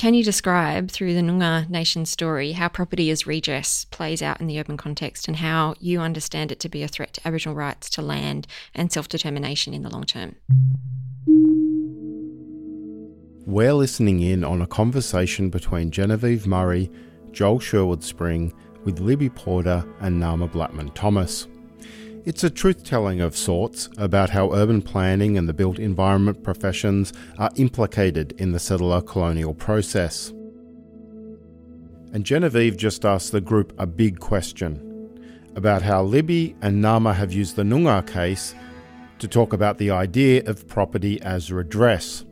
Can you describe through the Noongar Nation story how property as redress plays out in the urban context and how you understand it to be a threat to Aboriginal rights to land and self determination in the long term? We're listening in on a conversation between Genevieve Murray, Joel Sherwood Spring, with Libby Porter and Nama Blattman Thomas. It's a truth telling of sorts about how urban planning and the built environment professions are implicated in the settler colonial process. And Genevieve just asked the group a big question about how Libby and Nama have used the Noongar case to talk about the idea of property as redress,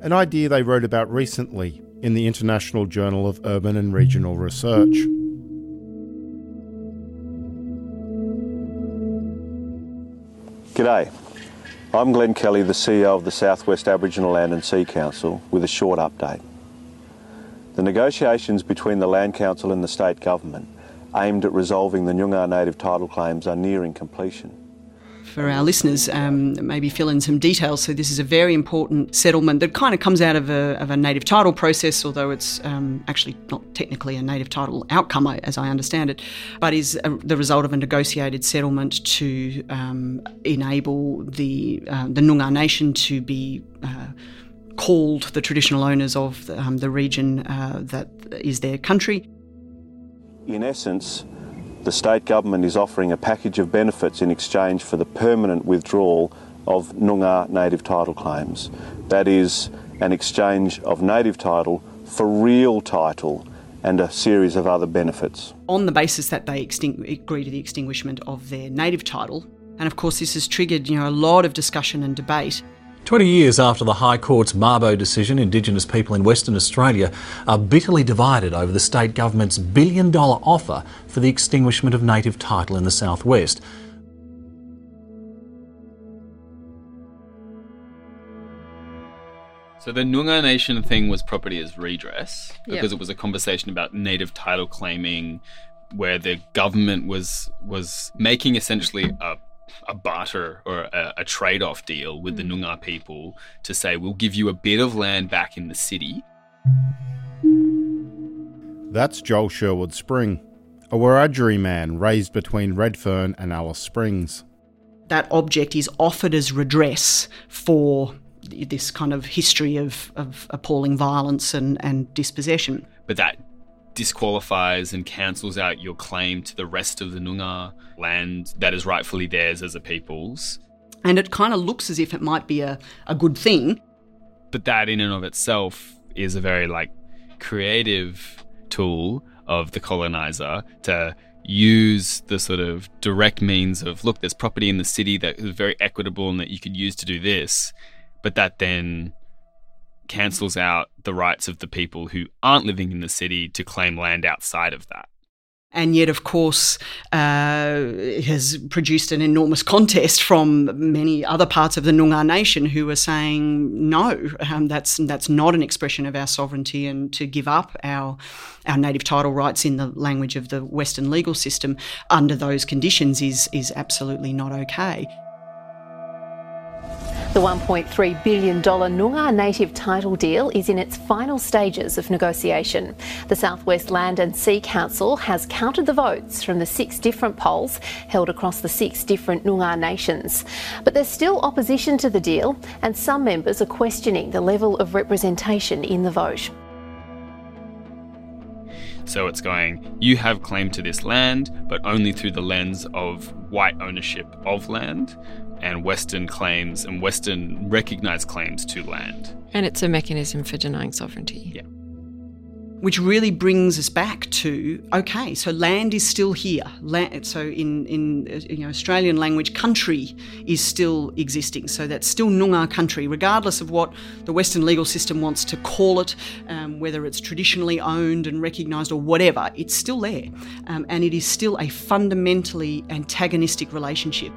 an idea they wrote about recently in the International Journal of Urban and Regional Research. G'day. I'm Glenn Kelly, the CEO of the Southwest Aboriginal Land and Sea Council, with a short update. The negotiations between the Land Council and the state government aimed at resolving the Noongar native title claims are nearing completion for our listeners, um, maybe fill in some details. So this is a very important settlement that kind of comes out of a, of a native title process, although it's um, actually not technically a native title outcome, as I understand it, but is a, the result of a negotiated settlement to um, enable the uh, the Noongar Nation to be. Uh, called the traditional owners of um, the region uh, that is their country. In essence, the state government is offering a package of benefits in exchange for the permanent withdrawal of Noongar native title claims. That is, an exchange of native title for real title and a series of other benefits. On the basis that they extingu- agree to the extinguishment of their native title, and of course this has triggered you know, a lot of discussion and debate 20 years after the High Court's Mabo decision, Indigenous people in Western Australia are bitterly divided over the state government's billion dollar offer for the extinguishment of native title in the southwest. So the Noongar Nation thing was property as redress because yep. it was a conversation about native title claiming where the government was was making essentially a a barter or a, a trade off deal with mm. the hmm. Noongar people to say, we'll give you a bit of land back in the city. That's Joel Sherwood Spring, a Wiradjuri man raised between Redfern and Alice Springs. That object is offered as redress for this kind of history of, of appalling violence and, and dispossession. But that disqualifies and cancels out your claim to the rest of the Noongar land that is rightfully theirs as a people's. And it kind of looks as if it might be a, a good thing. But that in and of itself is a very like creative tool of the colonizer to use the sort of direct means of look, there's property in the city that is very equitable and that you could use to do this, but that then cancels out the rights of the people who aren't living in the city to claim land outside of that. And yet, of course, uh, has produced an enormous contest from many other parts of the Noongar nation who are saying no, um, that's that's not an expression of our sovereignty, and to give up our our native title rights in the language of the Western legal system under those conditions is is absolutely not okay. The $1.3 billion Noongar native title deal is in its final stages of negotiation. The Southwest Land and Sea Council has counted the votes from the six different polls held across the six different Noongar nations. But there's still opposition to the deal, and some members are questioning the level of representation in the vote. So it's going, you have claim to this land, but only through the lens of white ownership of land and Western claims and Western recognized claims to land. And it's a mechanism for denying sovereignty. Yeah. Which really brings us back to okay, so land is still here. Land, so in in you know Australian language, country is still existing. So that's still Noongar country, regardless of what the Western legal system wants to call it, um, whether it's traditionally owned and recognised or whatever. It's still there, um, and it is still a fundamentally antagonistic relationship.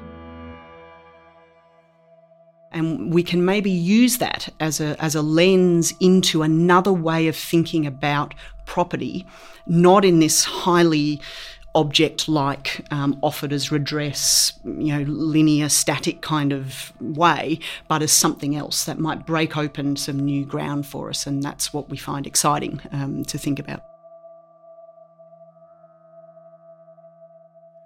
And we can maybe use that as a, as a lens into another way of thinking about property, not in this highly object like um, offered as redress, you know, linear, static kind of way, but as something else that might break open some new ground for us. And that's what we find exciting um, to think about.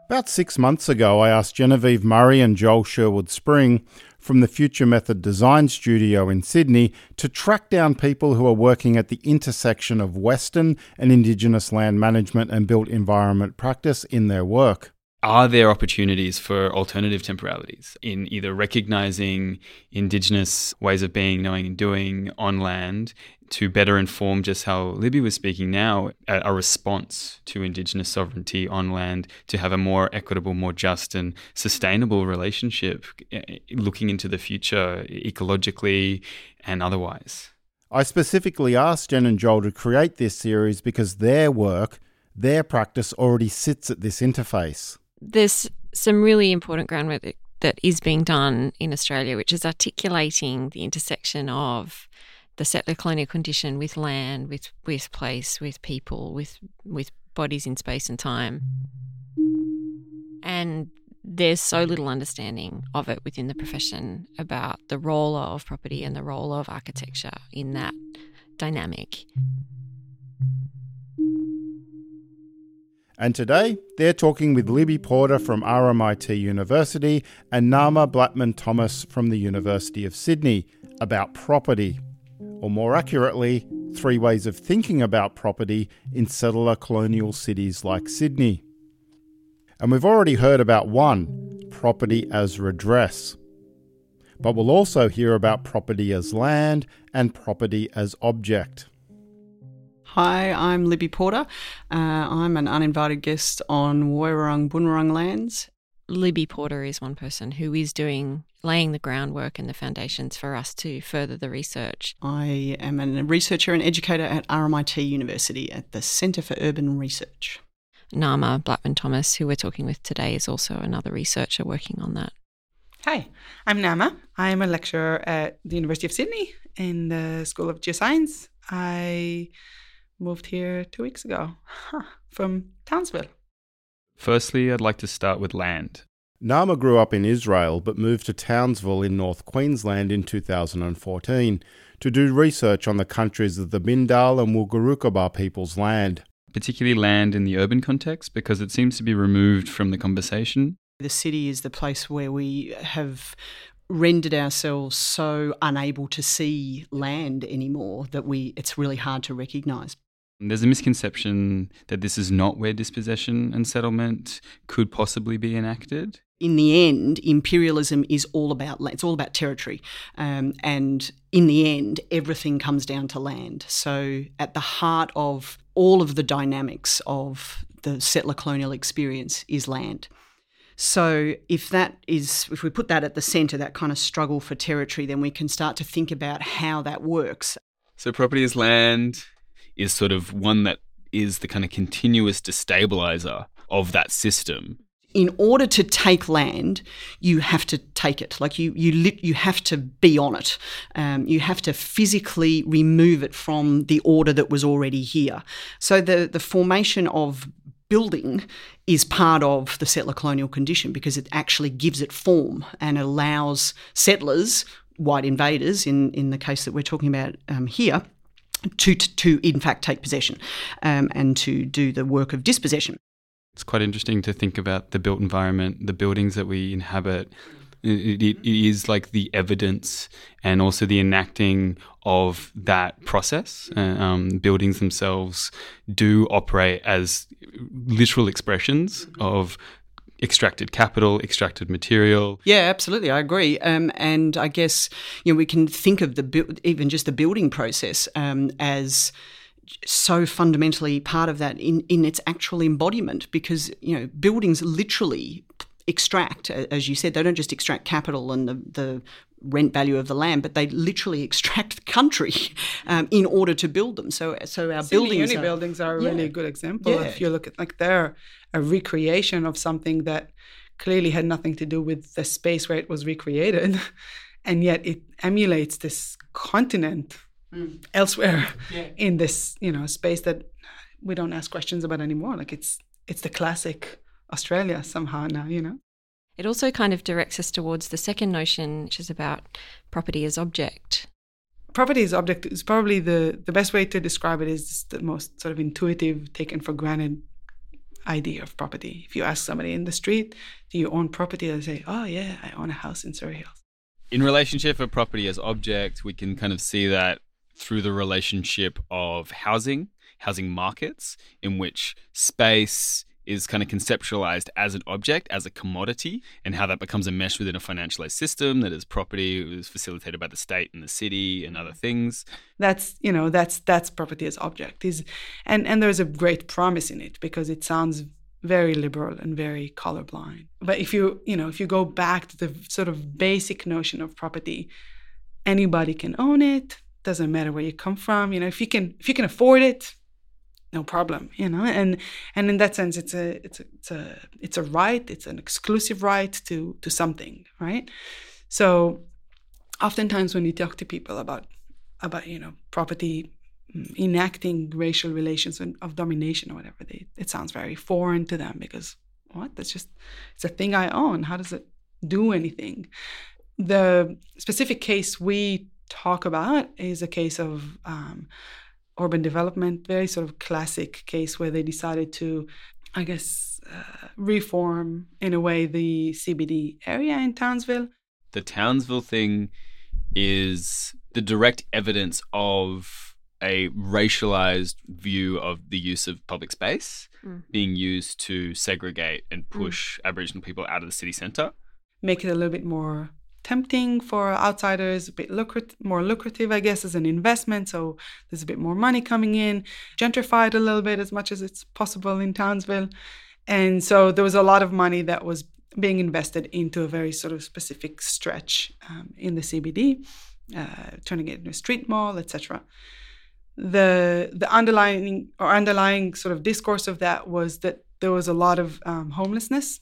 About six months ago, I asked Genevieve Murray and Joel Sherwood Spring from the Future Method Design Studio in Sydney to track down people who are working at the intersection of Western and Indigenous land management and built environment practice in their work are there opportunities for alternative temporalities in either recognizing indigenous ways of being, knowing, and doing on land to better inform just how Libby was speaking now, a, response to Indigenous sovereignty on land to have a more equitable, more just, and sustainable relationship eh, looking into the future ecologically and otherwise. I specifically asked Jen and Joel to create this series because their work, their practice already sits at this interface. There's some really important groundwork that, is being done in Australia, which is articulating the intersection of the settler colonial condition with land, with with place, with people, with with bodies in space and time. And there's so little understanding of it within the profession about the role of property and the role of architecture in that dynamic. And today, they're talking with Libby Porter from RMIT University and Nama Blattman Thomas from the University of Sydney about property or more accurately, three ways of thinking about property in settler colonial cities like Sydney. And we've already heard about one property as redress. But we'll also hear about property as land and property as object. Hi, I'm Libby Porter. Uh, I'm an uninvited guest on Woiwurrung Boonwurrung lands Libby Porter is one person who is doing laying the groundwork and the foundations for us to further the research. I am a researcher and educator at RMIT University at the Centre for Urban Research. Nama Blattman Thomas, who we're talking with today, is also another researcher working on that. Hi, I'm Nama. I'm a lecturer at the University of Sydney in the School of Geoscience. I moved here two weeks ago huh, from Townsville. Firstly, I'd like to start with land. Nama grew up in Israel but moved to Townsville in North Queensland in 2014 to do research on the countries of the Bindal and Wulgurukaba people's land. Particularly land in the urban context because it seems to be removed from the conversation. The city is the place where we have rendered ourselves so unable to see land anymore that we it's really hard to recognize. There's a misconception that this is not where dispossession and settlement could possibly be enacted. In the end, imperialism is all about it's all about territory, um, and in the end, everything comes down to land. So, at the heart of all of the dynamics of the settler colonial experience is land. So if that is if we put that at the center that kind of struggle for territory then we can start to think about how that works. So property is land, is sort of one that is the kind of continuous destabilizer of that system. In order to take land, you have to take it. Like you, you, lit, you have to be on it. Um, you have to physically remove it from the order that was already here. So the the formation of building is part of the settler colonial condition because it actually gives it form and allows settlers, white invaders, in in the case that we're talking about um, here, to, to in fact take possession um, and to do the work of dispossession. It's quite interesting to think about the built environment, the buildings that we inhabit. It, it, it is like the evidence and also the enacting of that process. Uh, um, buildings themselves do operate as literal expressions of extracted capital, extracted material. Yeah, absolutely, I agree. Um, and I guess you know we can think of the even just the building process um, as so fundamentally part of that in, in its actual embodiment because you know buildings literally extract as you said they don't just extract capital and the, the rent value of the land, but they literally extract the country um, in order to build them. So, so our Sydney buildings, uni are, buildings are a yeah. really good example. Yeah. If you look at like they're a recreation of something that clearly had nothing to do with the space where it was recreated, and yet it emulates this continent mm. elsewhere yeah. in this you know space that we don't ask questions about anymore. Like it's it's the classic Australia somehow now, you know. It also kind of directs us towards the second notion, which is about property as object. Property as object is probably the, the best way to describe it is the most sort of intuitive, taken for granted idea of property. If you ask somebody in the street, do you own property? They'll say, oh, yeah, I own a house in Surry Hills. In relationship of property as object, we can kind of see that through the relationship of housing, housing markets, in which space is kind of conceptualized as an object, as a commodity, and how that becomes a mesh within a financialized system that is property is facilitated by the state and the city and other things. That's you know that's that's property as object is, and and there's a great promise in it because it sounds very liberal and very colorblind. But if you you know if you go back to the sort of basic notion of property, anybody can own it. Doesn't matter where you come from. You know if you can if you can afford it, no problem you know? And and in that sense it's a it's a it's a it's a right it's an exclusive right to to something right? So oftentimes when you talk to people about about you know property mm, enacting racial relations of domination or whatever they, it sounds very foreign to them because what? That's just it's a thing i own. How does it do anything? The specific case we talk about is a case of um, urban development, very sort of classic case where they decided to, I guess, uh, reform in a way the CBD area in Townsville. The Townsville thing is the direct evidence of a racialized view of the use of public space mm. being used to segregate and mm. push mm. Aboriginal people out of the city centre. Make it a little bit more tempting for outsiders, a bit lucrative, more lucrative, I guess, as an investment. So there's a bit more money coming in, gentrified a little bit as much as it's possible in Townsville. And so there was a lot of money that was being invested into a very sort of specific stretch um, in the CBD, uh, turning it into a street mall, etc. The the underlying or underlying sort of discourse of that was that there was a lot of um, homelessness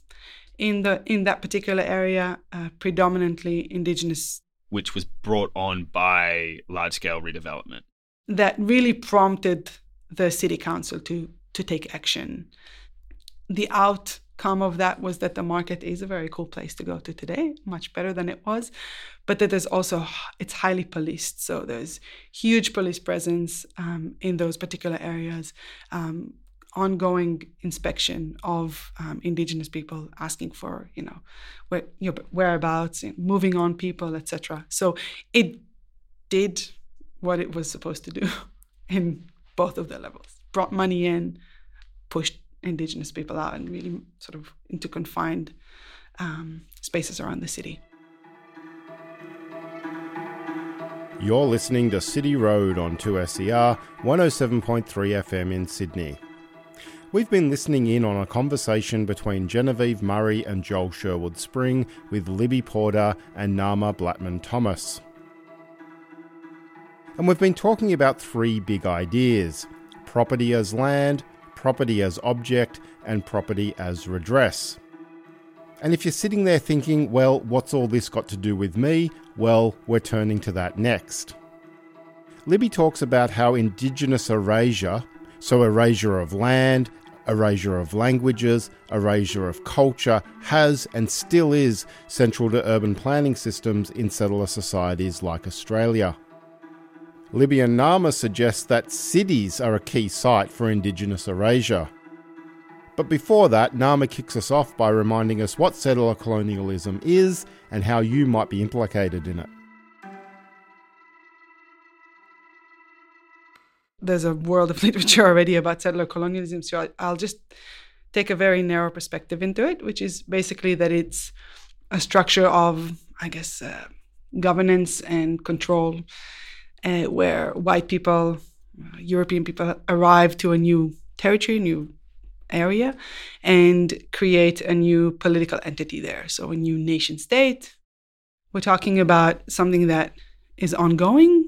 in the in that particular area, uh, predominantly indigenous, which was brought on by large scale redevelopment. That really prompted the city council to to take action. The outcome of that was that the market is a very cool place to go to today, much better than it was, but that there's also it's highly policed. So there's huge police presence um, in those particular areas. Um, ongoing inspection of um, indigenous people asking for you know where, your whereabouts moving on people etc so it did what it was supposed to do in both of the levels. Brought money in pushed indigenous people out and really sort of into confined um, spaces around the city. You're listening to City Road on 2SER 107.3 FM in Sydney. We've been listening in on a conversation between Genevieve Murray and Joel Sherwood Spring with Libby Porter and Nama Blattman Thomas. And we've been talking about three big ideas property as land, property as object, and property as redress. And if you're sitting there thinking, well, what's all this got to do with me? Well, we're turning to that next. Libby talks about how Indigenous erasure, so erasure of land, erasure of languages, erasure of culture has and still is central to urban planning systems in settler societies like Australia. Libby Nama suggests that cities are a key site for Indigenous erasure. But before that, Nama kicks us off by reminding us what settler colonialism is and how you might be implicated in it. There's a world of literature already about settler colonialism. So I'll just take a very narrow perspective into it, which is basically that it's a structure of, I guess, uh, governance and control, uh, where white people, uh, European people arrive to a new territory, new area, and create a new political entity there. So a new nation state. We're talking about something that is ongoing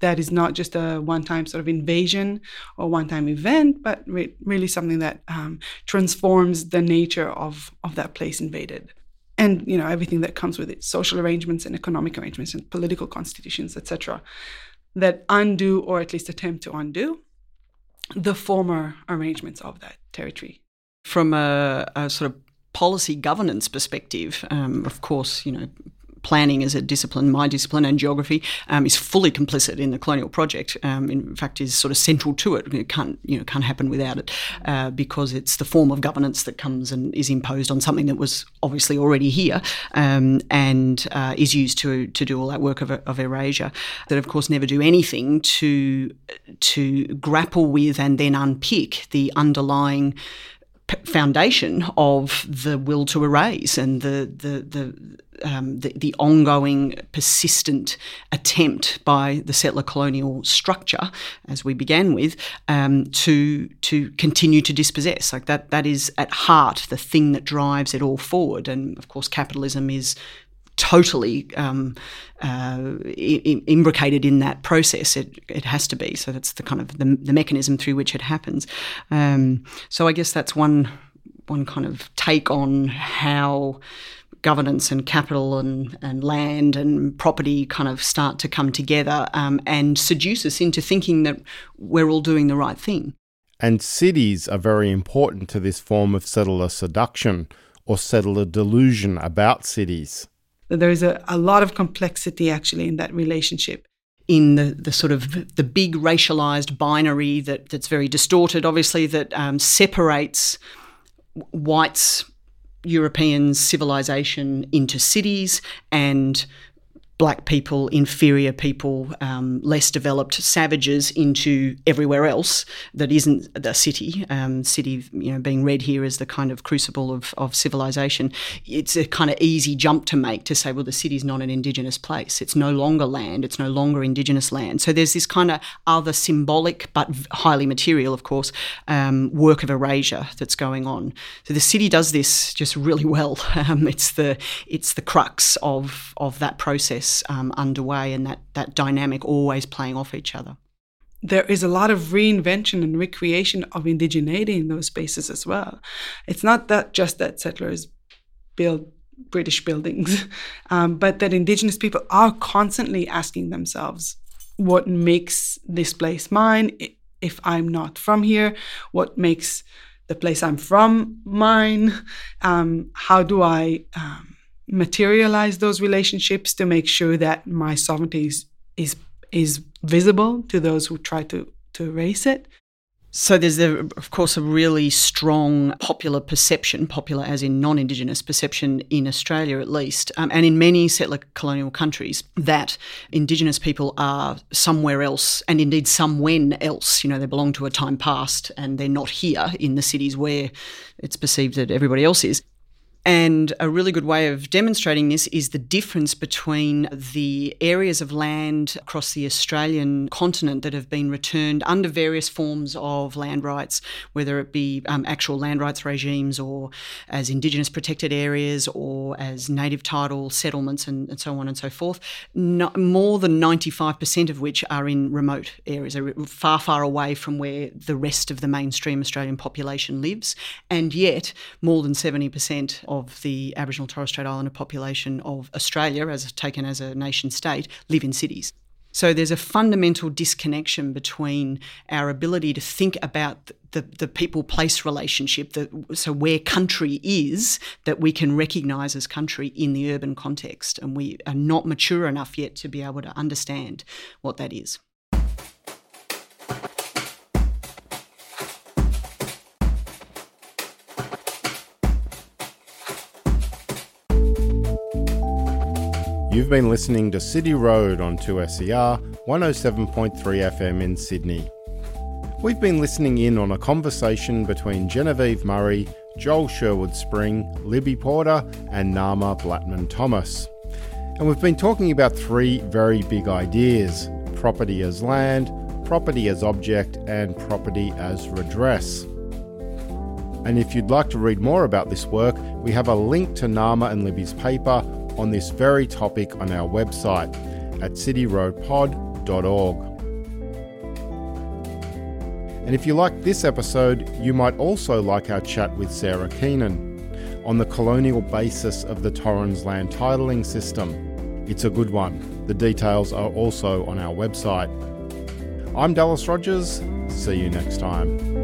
that is not just a one-time sort of invasion or one-time event, but re- really something that um, transforms the nature of of that place invaded, and you know everything that comes with it: social arrangements and economic arrangements and political constitutions, etc. That undo or at least attempt to undo the former arrangements of that territory. From a, a sort of policy governance perspective, um, of course, you know, planning as a discipline, my discipline, and geography um, is fully complicit in the colonial project. Um, in fact, is sort of central to it. It can't you know can't happen without it uh, because it's the form of governance that comes and is imposed on something that was obviously already here um, and uh, is used to to do all that work of, of erasure. That of course never do anything to to grapple with and then unpick the underlying foundation of the will to erase and the the the, um, the, the ongoing persistent attempt by the settler colonial structure, as we began with, um, to to continue to dispossess. Like that that is at heart the thing that drives it all forward. And of course, capitalism is totally um, uh, imbricated in that process. It, it has to be. So that's the kind of the, the mechanism through which it happens. Um, so I guess that's one one kind of take on how governance and capital and, and land and property kind of start to come together um, and seduce us into thinking that we're all doing the right thing. And cities are very important to this form of settler seduction or settler delusion about cities there's a, a lot of complexity actually in that relationship in the, the sort of the big racialized binary that, that's very distorted, obviously, that um, separates whites, Europeans, civilization into cities and black people, inferior people, um, less developed savages into everywhere else that isn't the city. Um, city, you know, being read here as the kind of crucible of, of civilization. It's a kind of easy jump to make to say, well, the city's not an indigenous place. It's no longer land. It's no longer indigenous land. So there's this kind of other symbolic but highly material, of course, um, work of erasure that's going on. So the city does this just really well. Um, it's the it's the crux of of that process process um, underway and that, that dynamic always playing off each other. There is a lot of reinvention and recreation of indigeneity in those spaces as well. It's not that just that settlers build British buildings, um, but that Indigenous people are constantly asking themselves, what makes this place mine if I'm not from here? What makes the place I'm from mine? Um, how do I um, materialize those relationships to make sure that my sovereignty is is, is visible to those who try to to erase it. So there's, a, of course, a really strong popular perception, popular as in non-Indigenous perception in Australia at least, um, and in many settler colonial countries, that Indigenous people are somewhere else, and indeed somewhen else. You know, they belong to a time past, and they're not here in the cities where it's perceived that everybody else is. And a really good way of demonstrating this is the difference between the areas of land across the Australian continent that have been returned under various forms of land rights, whether it be um, actual land rights regimes or as Indigenous protected areas or as native title settlements and, and so on and so forth. No, more than 95% of which are in remote areas, are far, far away from where the rest of the mainstream Australian population lives. And yet, more than 70% of the Aboriginal Torres Strait Islander population of Australia, as taken as a nation state, live in cities. So there's a fundamental disconnection between our ability to think about the, the people place relationship, the, so where country is, that we can recognise as country in the urban context. And we are not mature enough yet to be able to understand what that is. You've been listening to City Road on 2SER 107.3 FM in Sydney. We've been listening in on a conversation between Genevieve Murray, Joel Sherwood Spring, Libby Porter, and Nama Blattman Thomas. And we've been talking about three very big ideas property as land, property as object, and property as redress. And if you'd like to read more about this work, we have a link to Nama and Libby's paper on this very topic on our website at cityroadpod.org. And if you like this episode, you might also like our chat with Sarah Keenan on the colonial basis of the Torrens land titling system. It's a good one. The details are also on our website. I'm Dallas Rogers. See you next time.